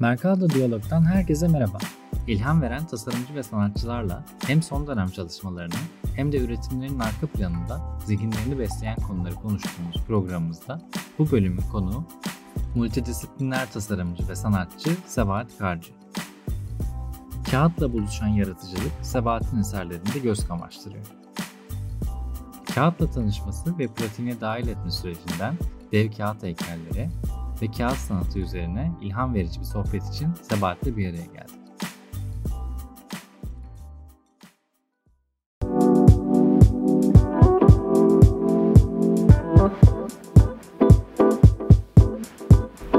Mercado Diyalog'dan herkese merhaba. İlham veren tasarımcı ve sanatçılarla hem son dönem çalışmalarını hem de üretimlerin arka planında zihinlerini besleyen konuları konuştuğumuz programımızda bu bölümün konuğu multidisipliner tasarımcı ve sanatçı Sebahat Karcı. Kağıtla buluşan yaratıcılık Sebahat'in eserlerinde göz kamaştırıyor. Kağıtla tanışması ve pratiğine dahil etme sürecinden dev kağıt heykellere ve kağıt sanatı üzerine ilham verici bir sohbet için Sebahat'le bir araya geldik.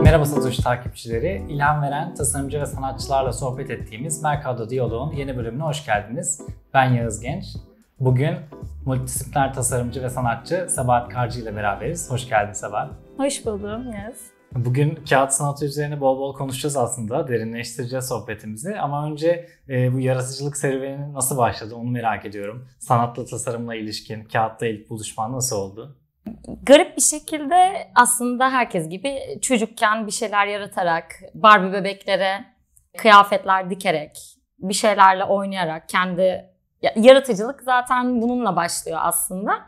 Merhaba Satoshi takipçileri. İlham veren tasarımcı ve sanatçılarla sohbet ettiğimiz Mercado Diyalog'un yeni bölümüne hoş geldiniz. Ben Yağız Genç. Bugün multidisipliner tasarımcı ve sanatçı Sebahat Karcı ile beraberiz. Hoş geldin Sebahat. Hoş buldum Yağız. Bugün kağıt sanatı üzerine bol bol konuşacağız aslında. Derinleştireceğiz sohbetimizi. Ama önce e, bu yaratıcılık serüveni nasıl başladı onu merak ediyorum. Sanatla tasarımla ilişkin, kağıtta ilk buluşman nasıl oldu? Garip bir şekilde aslında herkes gibi çocukken bir şeyler yaratarak, Barbie bebeklere kıyafetler dikerek, bir şeylerle oynayarak kendi yaratıcılık zaten bununla başlıyor aslında.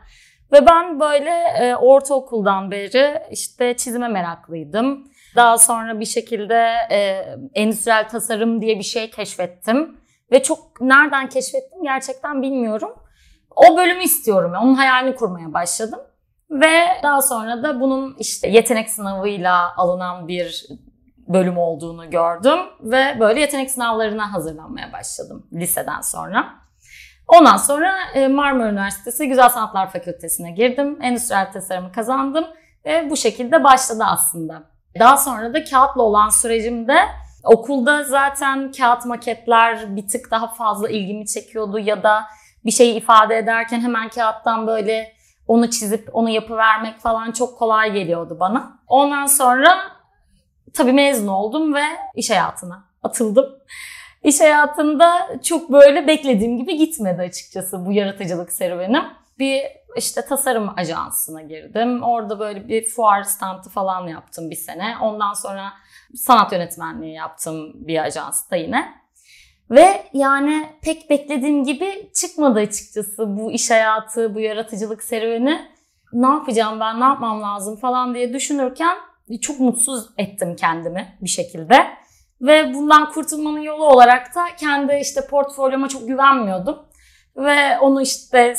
Ve ben böyle e, ortaokuldan beri işte çizime meraklıydım. Daha sonra bir şekilde e, endüstriyel tasarım diye bir şey keşfettim. Ve çok nereden keşfettim gerçekten bilmiyorum. O bölümü istiyorum. Onun hayalini kurmaya başladım. Ve daha sonra da bunun işte yetenek sınavıyla alınan bir bölüm olduğunu gördüm. Ve böyle yetenek sınavlarına hazırlanmaya başladım liseden sonra. Ondan sonra e, Marmara Üniversitesi Güzel Sanatlar Fakültesine girdim. Endüstriyel tasarımı kazandım ve bu şekilde başladı aslında. Daha sonra da kağıtla olan sürecimde okulda zaten kağıt maketler bir tık daha fazla ilgimi çekiyordu ya da bir şeyi ifade ederken hemen kağıttan böyle onu çizip onu yapıvermek falan çok kolay geliyordu bana. Ondan sonra tabii mezun oldum ve iş hayatına atıldım. İş hayatında çok böyle beklediğim gibi gitmedi açıkçası bu yaratıcılık serüvenim. Bir işte tasarım ajansına girdim. Orada böyle bir fuar standı falan yaptım bir sene. Ondan sonra sanat yönetmenliği yaptım bir ajansta yine. Ve yani pek beklediğim gibi çıkmadı açıkçası bu iş hayatı, bu yaratıcılık serüveni. Ne yapacağım ben, ne yapmam lazım falan diye düşünürken çok mutsuz ettim kendimi bir şekilde. Ve bundan kurtulmanın yolu olarak da kendi işte portfolyoma çok güvenmiyordum. Ve onu işte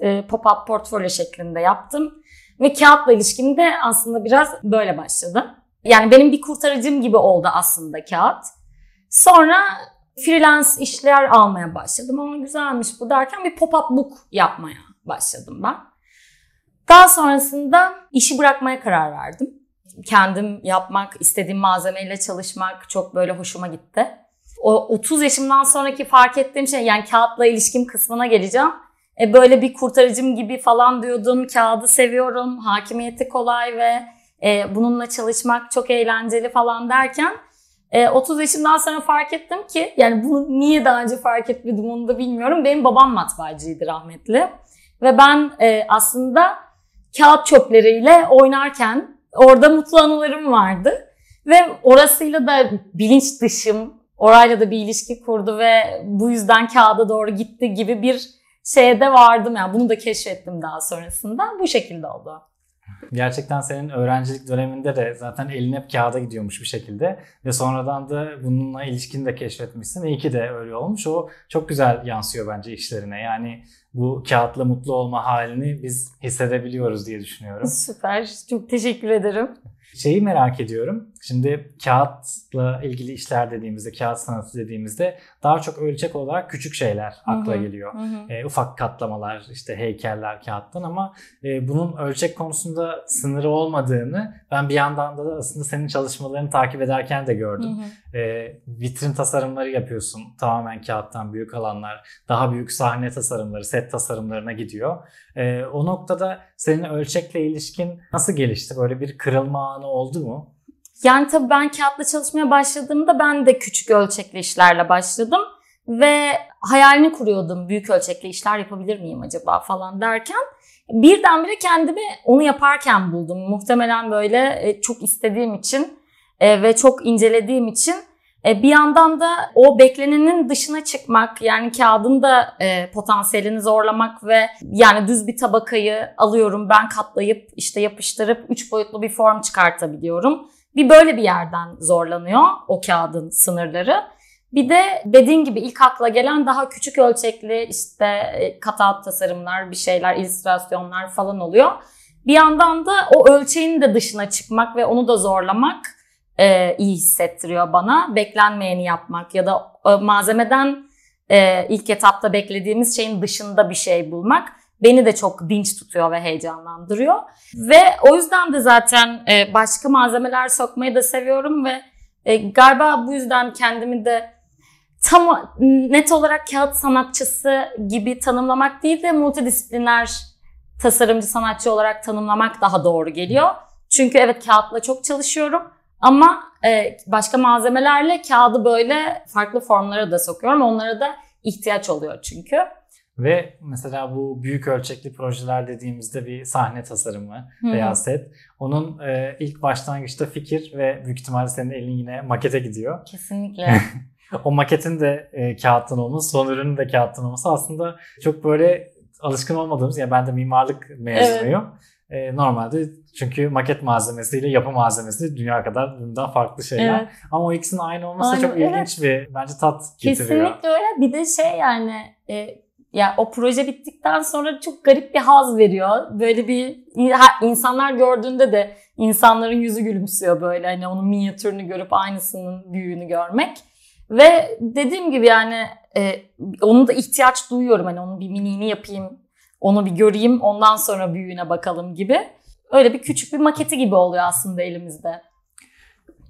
e, pop-up portfolyo şeklinde yaptım. Ve kağıtla ilişkim de aslında biraz böyle başladı. Yani benim bir kurtarıcım gibi oldu aslında kağıt. Sonra freelance işler almaya başladım. Ama güzelmiş bu derken bir pop-up book yapmaya başladım ben. Daha sonrasında işi bırakmaya karar verdim kendim yapmak, istediğim malzemeyle çalışmak çok böyle hoşuma gitti. O 30 yaşımdan sonraki fark ettiğim şey yani kağıtla ilişkim kısmına geleceğim. E böyle bir kurtarıcım gibi falan diyordum. Kağıdı seviyorum, hakimiyeti kolay ve e, bununla çalışmak çok eğlenceli falan derken e, 30 yaşımdan sonra fark ettim ki yani bunu niye daha önce fark etmedim onu da bilmiyorum. Benim babam matbaacıydı rahmetli. Ve ben e, aslında kağıt çöpleriyle oynarken Orada mutlu anılarım vardı. Ve orasıyla da bilinç dışım orayla da bir ilişki kurdu ve bu yüzden kağıda doğru gitti gibi bir şeye de vardım. Yani bunu da keşfettim daha sonrasında. Bu şekilde oldu. Gerçekten senin öğrencilik döneminde de zaten elin hep kağıda gidiyormuş bir şekilde ve sonradan da bununla ilişkini de keşfetmişsin. İyi ki de öyle olmuş. O çok güzel yansıyor bence işlerine. Yani bu kağıtla mutlu olma halini biz hissedebiliyoruz diye düşünüyorum. Süper. Çok teşekkür ederim. Şeyi merak ediyorum. Şimdi kağıtla ilgili işler dediğimizde, kağıt sanatı dediğimizde daha çok ölçek olarak küçük şeyler akla hı hı, geliyor. Hı. E, ufak katlamalar, işte heykeller kağıttan ama e, bunun ölçek konusunda sınırı olmadığını ben bir yandan da aslında senin çalışmalarını takip ederken de gördüm. Hı hı. E, vitrin tasarımları yapıyorsun. Tamamen kağıttan büyük alanlar. Daha büyük sahne tasarımları, set tasarımlarına gidiyor. E, o noktada senin ölçekle ilişkin nasıl gelişti? Böyle bir kırılma anı oldu mu? Yani tabii ben kağıtla çalışmaya başladığımda ben de küçük ölçekli işlerle başladım. Ve hayalini kuruyordum büyük ölçekli işler yapabilir miyim acaba falan derken. Birdenbire kendimi onu yaparken buldum. Muhtemelen böyle e, çok istediğim için e, ve çok incelediğim için bir yandan da o beklenenin dışına çıkmak yani kağıdın da e, potansiyelini zorlamak ve yani düz bir tabakayı alıyorum ben katlayıp işte yapıştırıp üç boyutlu bir form çıkartabiliyorum. Bir böyle bir yerden zorlanıyor o kağıdın sınırları. Bir de dediğin gibi ilk akla gelen daha küçük ölçekli işte e, cutout tasarımlar, bir şeyler, illüstrasyonlar falan oluyor. Bir yandan da o ölçeğin de dışına çıkmak ve onu da zorlamak e, iyi hissettiriyor bana. Beklenmeyeni yapmak ya da e, malzemeden e, ilk etapta beklediğimiz şeyin dışında bir şey bulmak beni de çok dinç tutuyor ve heyecanlandırıyor. Ve o yüzden de zaten e, başka malzemeler sokmayı da seviyorum ve e, galiba bu yüzden kendimi de tam net olarak kağıt sanatçısı gibi tanımlamak değil de multidisipliner tasarımcı sanatçı olarak tanımlamak daha doğru geliyor. Çünkü evet kağıtla çok çalışıyorum ama e, başka malzemelerle kağıdı böyle farklı formlara da sokuyorum. Onlara da ihtiyaç oluyor çünkü. Ve mesela bu büyük ölçekli projeler dediğimizde bir sahne tasarımı Hı-hı. veya set. Onun e, ilk başlangıçta fikir ve büyük ihtimalle senin elin yine makete gidiyor. Kesinlikle. o maketin de e, kağıttan olması, son ürünün de kağıttan olması aslında çok böyle alışkın olmadığımız, yani ben de mimarlık mezunuyum. Evet. E, normalde çünkü maket malzemesiyle yapı malzemesi dünya kadar bundan farklı şeyler. Evet. Ama o ikisinin aynı olması Aynen, çok ilginç evet. bir bence tat getiriyor. Kesinlikle öyle. Bir de şey yani e, ya o proje bittikten sonra çok garip bir haz veriyor. Böyle bir insanlar gördüğünde de insanların yüzü gülümsüyor böyle hani onun minyatürünü görüp aynısının büyüğünü görmek. Ve dediğim gibi yani e, onun da ihtiyaç duyuyorum. Hani onun bir miniğini yapayım, onu bir göreyim, ondan sonra büyüğüne bakalım gibi. Öyle bir küçük bir maketi gibi oluyor aslında elimizde.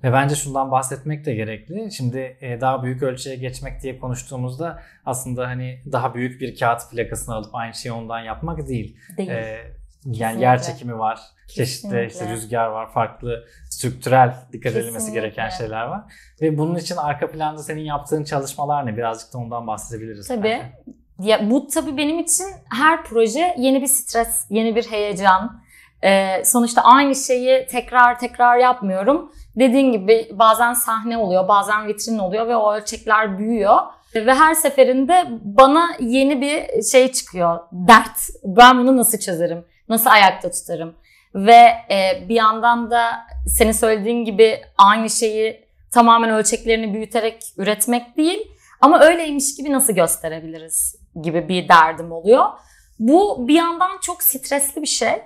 Ve bence şundan bahsetmek de gerekli. Şimdi e, daha büyük ölçüye geçmek diye konuştuğumuzda aslında hani daha büyük bir kağıt plakasını alıp aynı şeyi ondan yapmak değil. Değil. Ee, yani yer çekimi var. Çeşitli işte rüzgar var. Farklı strüktürel dikkat edilmesi gereken şeyler var. Ve bunun için arka planda senin yaptığın çalışmalar ne? Birazcık da ondan bahsedebiliriz. Tabii. Bence. Ya bu tabii benim için her proje yeni bir stres, yeni bir heyecan. Ee, sonuçta aynı şeyi tekrar tekrar yapmıyorum. Dediğin gibi bazen sahne oluyor, bazen vitrin oluyor ve o ölçekler büyüyor. Ve her seferinde bana yeni bir şey çıkıyor. Dert. Ben bunu nasıl çözerim? Nasıl ayakta tutarım? Ve e, bir yandan da senin söylediğin gibi aynı şeyi tamamen ölçeklerini büyüterek üretmek değil ama öyleymiş gibi nasıl gösterebiliriz gibi bir derdim oluyor. Bu bir yandan çok stresli bir şey.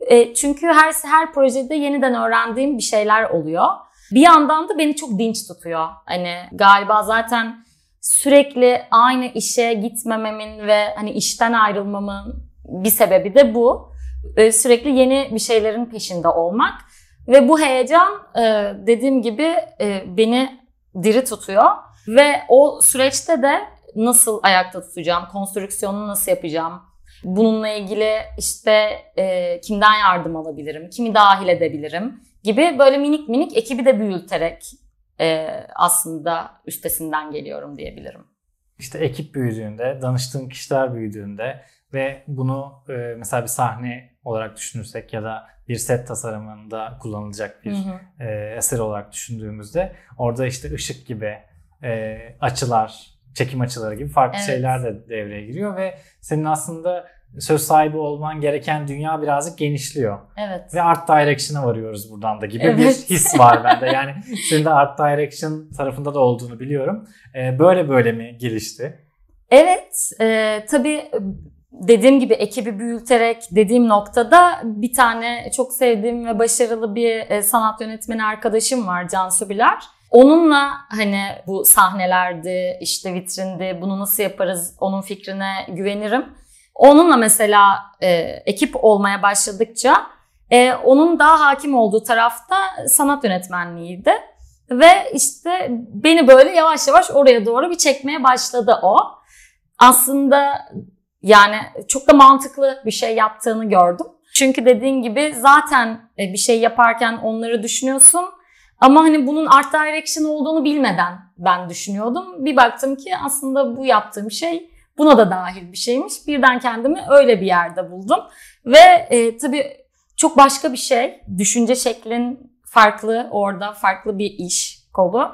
E, çünkü her her projede yeniden öğrendiğim bir şeyler oluyor. Bir yandan da beni çok dinç tutuyor. Hani galiba zaten sürekli aynı işe gitmememin ve hani işten ayrılmamın bir sebebi de bu. E, sürekli yeni bir şeylerin peşinde olmak. Ve bu heyecan e, dediğim gibi e, beni diri tutuyor. Ve o süreçte de nasıl ayakta tutacağım, konstrüksiyonu nasıl yapacağım, bununla ilgili işte kimden yardım alabilirim, kimi dahil edebilirim gibi böyle minik minik ekibi de büyüterek aslında üstesinden geliyorum diyebilirim. İşte ekip büyüdüğünde, danıştığın kişiler büyüdüğünde ve bunu e, mesela bir sahne olarak düşünürsek ya da bir set tasarımında kullanılacak bir hı hı. E, eser olarak düşündüğümüzde orada işte ışık gibi e, açılar, çekim açıları gibi farklı evet. şeyler de devreye giriyor ve senin aslında söz sahibi olman gereken dünya birazcık genişliyor. Evet. Ve art direction'a varıyoruz buradan da gibi evet. bir his var bende. Yani senin de art direction tarafında da olduğunu biliyorum. Ee, böyle böyle mi gelişti? Evet. E, tabii dediğim gibi ekibi büyüterek dediğim noktada bir tane çok sevdiğim ve başarılı bir e, sanat yönetmeni arkadaşım var Cansu Biler. Onunla hani bu sahnelerde işte vitrinde bunu nasıl yaparız onun fikrine güvenirim. Onunla mesela e, ekip olmaya başladıkça e, onun daha hakim olduğu tarafta sanat yönetmenliğiydi. Ve işte beni böyle yavaş yavaş oraya doğru bir çekmeye başladı o. Aslında yani çok da mantıklı bir şey yaptığını gördüm. Çünkü dediğin gibi zaten e, bir şey yaparken onları düşünüyorsun. Ama hani bunun art direction olduğunu bilmeden ben düşünüyordum. Bir baktım ki aslında bu yaptığım şey buna da dahil bir şeymiş. Birden kendimi öyle bir yerde buldum. Ve e, tabii çok başka bir şey. Düşünce şeklin farklı orada, farklı bir iş. kolu.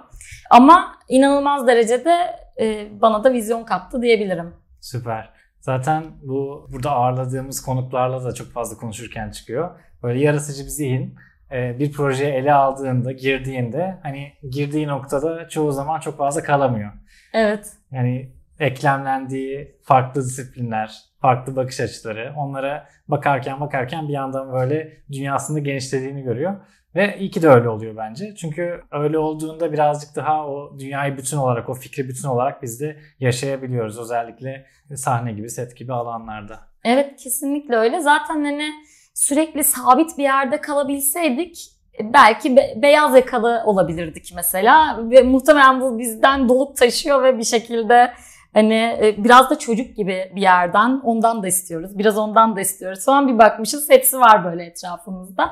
Ama inanılmaz derecede e, bana da vizyon kattı diyebilirim. Süper. Zaten bu burada ağırladığımız konuklarla da çok fazla konuşurken çıkıyor. Böyle yaratıcı bir zihin bir projeye ele aldığında, girdiğinde hani girdiği noktada çoğu zaman çok fazla kalamıyor. Evet. Yani eklemlendiği farklı disiplinler, farklı bakış açıları onlara bakarken bakarken bir yandan böyle dünyasında genişlediğini görüyor. Ve iyi ki de öyle oluyor bence. Çünkü öyle olduğunda birazcık daha o dünyayı bütün olarak, o fikri bütün olarak biz de yaşayabiliyoruz. Özellikle sahne gibi, set gibi alanlarda. Evet kesinlikle öyle. Zaten hani sürekli sabit bir yerde kalabilseydik belki be- beyaz yakalı olabilirdik mesela. Ve muhtemelen bu bizden dolup taşıyor ve bir şekilde hani e, biraz da çocuk gibi bir yerden ondan da istiyoruz. Biraz ondan da istiyoruz. Sonra bir bakmışız hepsi var böyle etrafımızda.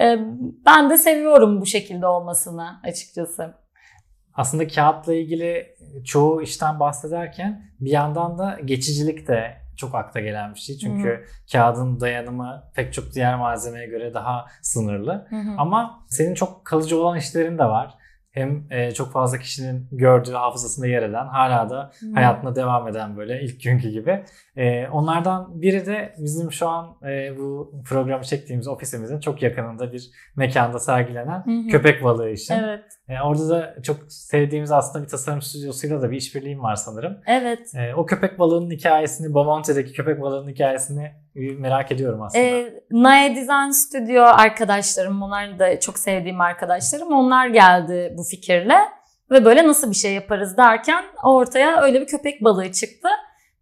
E, ben de seviyorum bu şekilde olmasını açıkçası. Aslında kağıtla ilgili çoğu işten bahsederken bir yandan da geçicilik de çok akta gelen bir şey. Çünkü Hı-hı. kağıdın dayanımı pek çok diğer malzemeye göre daha sınırlı. Hı-hı. Ama senin çok kalıcı olan işlerin de var hem e, çok fazla kişinin gördüğü hafızasında yer eden hala da hmm. hayatına devam eden böyle ilk günkü gibi. E, onlardan biri de bizim şu an e, bu programı çektiğimiz ofisimizin çok yakınında bir mekanda sergilenen hmm. köpek balığı işi. Evet. E, orada da çok sevdiğimiz aslında bir tasarım stüdyosuyla da bir işbirliğim var sanırım. Evet. E, o köpek balığının hikayesini, Bomonti'deki köpek balığının hikayesini merak ediyorum aslında. E, Naya Design Studio arkadaşlarım, onlar da çok sevdiğim arkadaşlarım. Onlar geldi bu fikirle ve böyle nasıl bir şey yaparız derken ortaya öyle bir köpek balığı çıktı.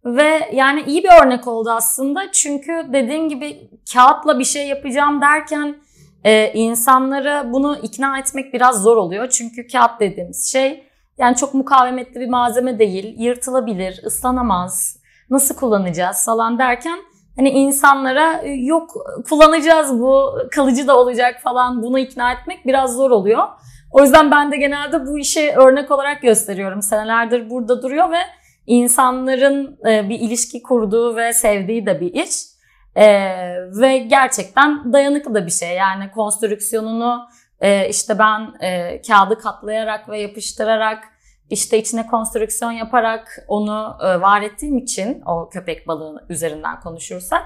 Ve yani iyi bir örnek oldu aslında. Çünkü dediğim gibi kağıtla bir şey yapacağım derken e, insanları bunu ikna etmek biraz zor oluyor. Çünkü kağıt dediğimiz şey yani çok mukavemetli bir malzeme değil. Yırtılabilir, ıslanamaz. Nasıl kullanacağız falan derken hani insanlara e, yok kullanacağız bu kalıcı da olacak falan bunu ikna etmek biraz zor oluyor. O yüzden ben de genelde bu işi örnek olarak gösteriyorum. Senelerdir burada duruyor ve insanların e, bir ilişki kurduğu ve sevdiği de bir iş. Ee, ve gerçekten dayanıklı da bir şey. Yani konstrüksiyonunu e, işte ben e, kağıdı katlayarak ve yapıştırarak işte içine konstrüksiyon yaparak onu e, var ettiğim için o köpek balığı üzerinden konuşursak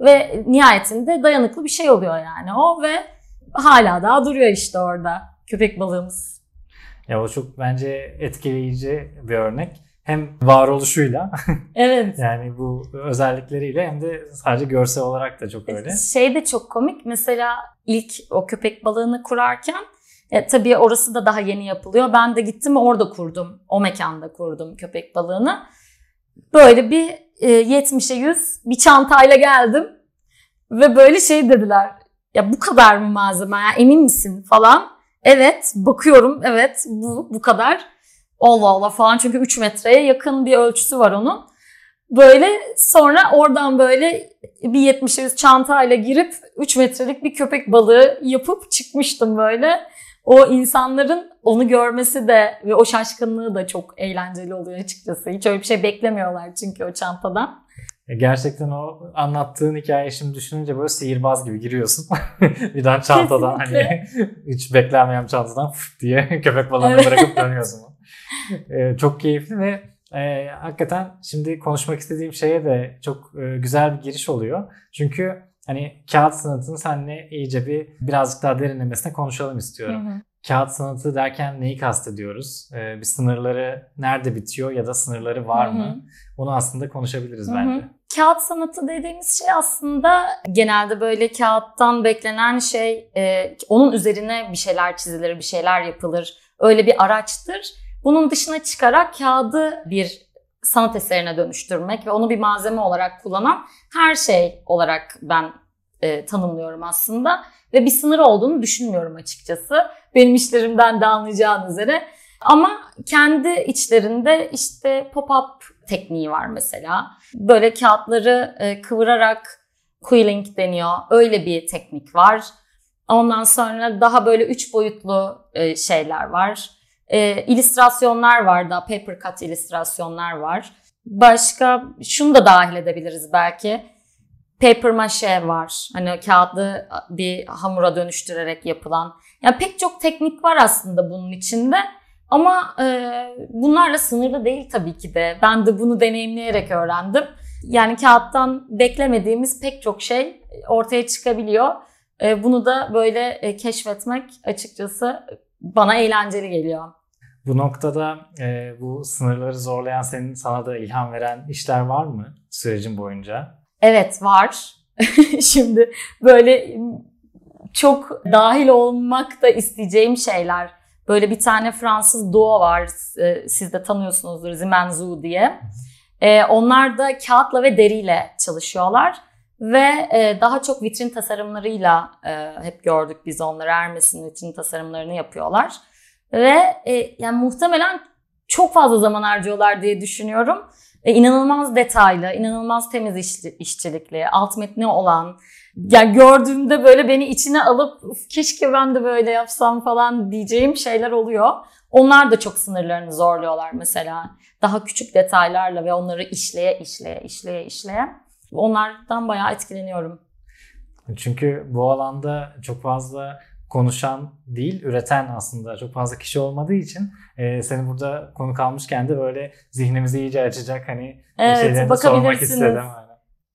ve nihayetinde dayanıklı bir şey oluyor yani o ve hala daha duruyor işte orada köpek balığımız. Ya o çok bence etkileyici bir örnek hem varoluşuyla evet. yani bu özellikleriyle hem de sadece görsel olarak da çok öyle. Şey de çok komik. Mesela ilk o köpek balığını kurarken e, tabii orası da daha yeni yapılıyor. Ben de gittim orada kurdum. O mekanda kurdum köpek balığını. Böyle bir e, 70'e 100 bir çantayla geldim. Ve böyle şey dediler. Ya bu kadar mı malzeme? Ya, emin misin falan. Evet bakıyorum evet bu bu kadar. Allah Allah falan çünkü 3 metreye yakın bir ölçüsü var onun. Böyle sonra oradan böyle bir 70 100 çantayla girip 3 metrelik bir köpek balığı yapıp çıkmıştım böyle. O insanların onu görmesi de ve o şaşkınlığı da çok eğlenceli oluyor açıkçası. Hiç öyle bir şey beklemiyorlar çünkü o çantadan. E, gerçekten o anlattığın hikaye şimdi düşününce böyle sihirbaz gibi giriyorsun. Birden çantadan hani hiç beklenmeyen çantadan diye köpek evet. bırakıp dönüyorsun. e, çok keyifli ve e, hakikaten şimdi konuşmak istediğim şeye de çok e, güzel bir giriş oluyor. Çünkü hani kağıt sanatını seninle iyice bir birazcık daha derinlemesine konuşalım istiyorum. Hı hı. Kağıt sanatı derken neyi kastediyoruz? Ee, bir sınırları nerede bitiyor ya da sınırları var mı? Hı hı. Onu aslında konuşabiliriz hı hı. bence. Kağıt sanatı dediğimiz şey aslında genelde böyle kağıttan beklenen şey e, onun üzerine bir şeyler çizilir, bir şeyler yapılır. Öyle bir araçtır. Bunun dışına çıkarak kağıdı bir sanat eserine dönüştürmek ve onu bir malzeme olarak kullanan her şey olarak ben e, tanımlıyorum aslında. Ve bir sınır olduğunu düşünmüyorum açıkçası. Benim işlerimden de anlayacağın üzere. Ama kendi içlerinde işte pop-up tekniği var mesela. Böyle kağıtları e, kıvırarak quilling deniyor. Öyle bir teknik var. Ondan sonra daha böyle üç boyutlu e, şeyler var. E, illüstrasyonlar var da paper cut illüstrasyonlar var. Başka şunu da dahil edebiliriz belki. paper mache var. Hani kağıdı bir hamura dönüştürerek yapılan. Yani pek çok teknik var aslında bunun içinde. Ama e, bunlarla sınırlı değil tabii ki de. Ben de bunu deneyimleyerek öğrendim. Yani kağıttan beklemediğimiz pek çok şey ortaya çıkabiliyor. E, bunu da böyle e, keşfetmek açıkçası bana eğlenceli geliyor. Bu noktada e, bu sınırları zorlayan senin sana da ilham veren işler var mı sürecin boyunca? Evet var. Şimdi böyle çok dahil olmak da isteyeceğim şeyler. Böyle bir tane Fransız duo var. E, siz de tanıyorsunuzdur Zimenzu diye. E, onlar da kağıtla ve deriyle çalışıyorlar. Ve e, daha çok vitrin tasarımlarıyla hep gördük biz onları. Hermes'in vitrin tasarımlarını yapıyorlar. Ve yani muhtemelen çok fazla zaman harcıyorlar diye düşünüyorum. E, inanılmaz detaylı, inanılmaz temiz işçi, işçilikli, alt metni olan, yani gördüğümde böyle beni içine alıp keşke ben de böyle yapsam falan diyeceğim şeyler oluyor. Onlar da çok sınırlarını zorluyorlar mesela. Daha küçük detaylarla ve onları işleye işleye işleye işleye. Onlardan bayağı etkileniyorum. Çünkü bu alanda çok fazla konuşan değil, üreten aslında çok fazla kişi olmadığı için e, seni burada konu kalmışken de böyle zihnimizi iyice açacak hani evet, şeylerini sormak istedim.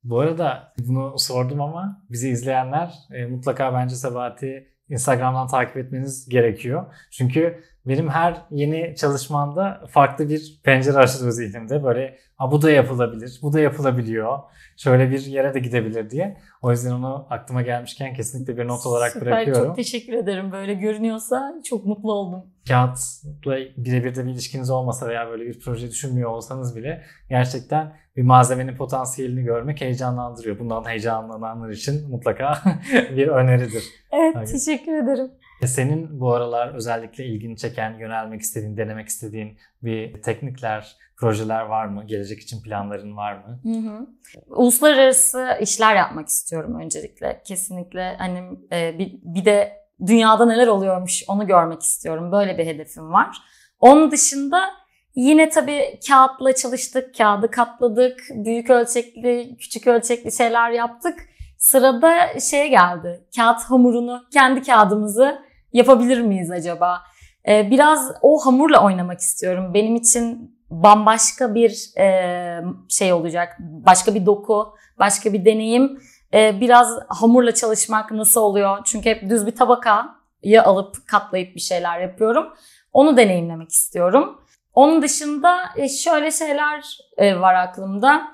Bu arada bunu sordum ama bizi izleyenler e, mutlaka bence Sabahati Instagram'dan takip etmeniz gerekiyor. Çünkü benim her yeni çalışmamda farklı bir pencere açılıyor zihnimde. Böyle ha bu da yapılabilir, bu da yapılabiliyor. Şöyle bir yere de gidebilir diye. O yüzden onu aklıma gelmişken kesinlikle bir not olarak Süper, bırakıyorum. Çok teşekkür ederim. Böyle görünüyorsa çok mutlu oldum. Kağıtla birebir de bir ilişkiniz olmasa veya böyle bir proje düşünmüyor olsanız bile gerçekten bir malzemenin potansiyelini görmek heyecanlandırıyor. Bundan heyecanlananlar için mutlaka bir öneridir. Evet, Hayır. teşekkür ederim. E, senin bu aralar özellikle ilgini çeken, yönelmek istediğin, denemek istediğin bir teknikler, projeler var mı? Gelecek için planların var mı? Hı hı. Uluslararası işler yapmak istiyorum öncelikle. Kesinlikle hani e, bir, bir de dünyada neler oluyormuş onu görmek istiyorum. Böyle bir hedefim var. Onun dışında yine tabii kağıtla çalıştık, kağıdı katladık, büyük ölçekli, küçük ölçekli şeyler yaptık. Sırada şey geldi, kağıt hamurunu, kendi kağıdımızı yapabilir miyiz acaba? Ee, biraz o hamurla oynamak istiyorum. Benim için bambaşka bir e, şey olacak. Başka bir doku, başka bir deneyim. E, biraz hamurla çalışmak nasıl oluyor? Çünkü hep düz bir tabakayı alıp katlayıp bir şeyler yapıyorum. Onu deneyimlemek istiyorum. Onun dışında e, şöyle şeyler e, var aklımda.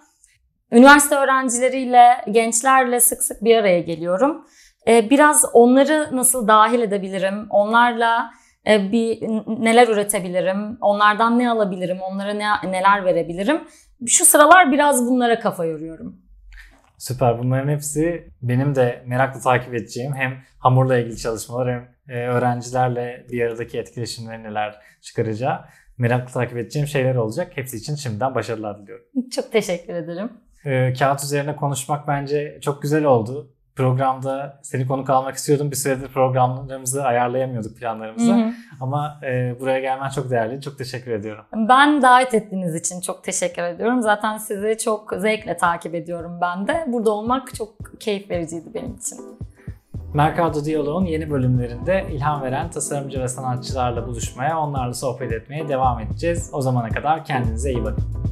Üniversite öğrencileriyle, gençlerle sık sık bir araya geliyorum. E, biraz onları nasıl dahil edebilirim? Onlarla bir neler üretebilirim, onlardan ne alabilirim, onlara ne, neler verebilirim. Şu sıralar biraz bunlara kafa yoruyorum. Süper. Bunların hepsi benim de merakla takip edeceğim hem hamurla ilgili çalışmalar hem öğrencilerle bir aradaki etkileşimleri neler çıkaracağı merakla takip edeceğim şeyler olacak. Hepsi için şimdiden başarılar diliyorum. Çok teşekkür ederim. E, kağıt üzerine konuşmak bence çok güzel oldu programda seni konuk almak istiyordum. Bir süredir programlarımızı ayarlayamıyorduk planlarımızı. Hı hı. Ama e, buraya gelmen çok değerli. Çok teşekkür ediyorum. Ben davet ettiğiniz için çok teşekkür ediyorum. Zaten sizi çok zevkle takip ediyorum ben de. Burada olmak çok keyif vericiydi benim için. Mercado Diyalog'un yeni bölümlerinde ilham veren tasarımcı ve sanatçılarla buluşmaya, onlarla sohbet etmeye devam edeceğiz. O zamana kadar kendinize iyi bakın.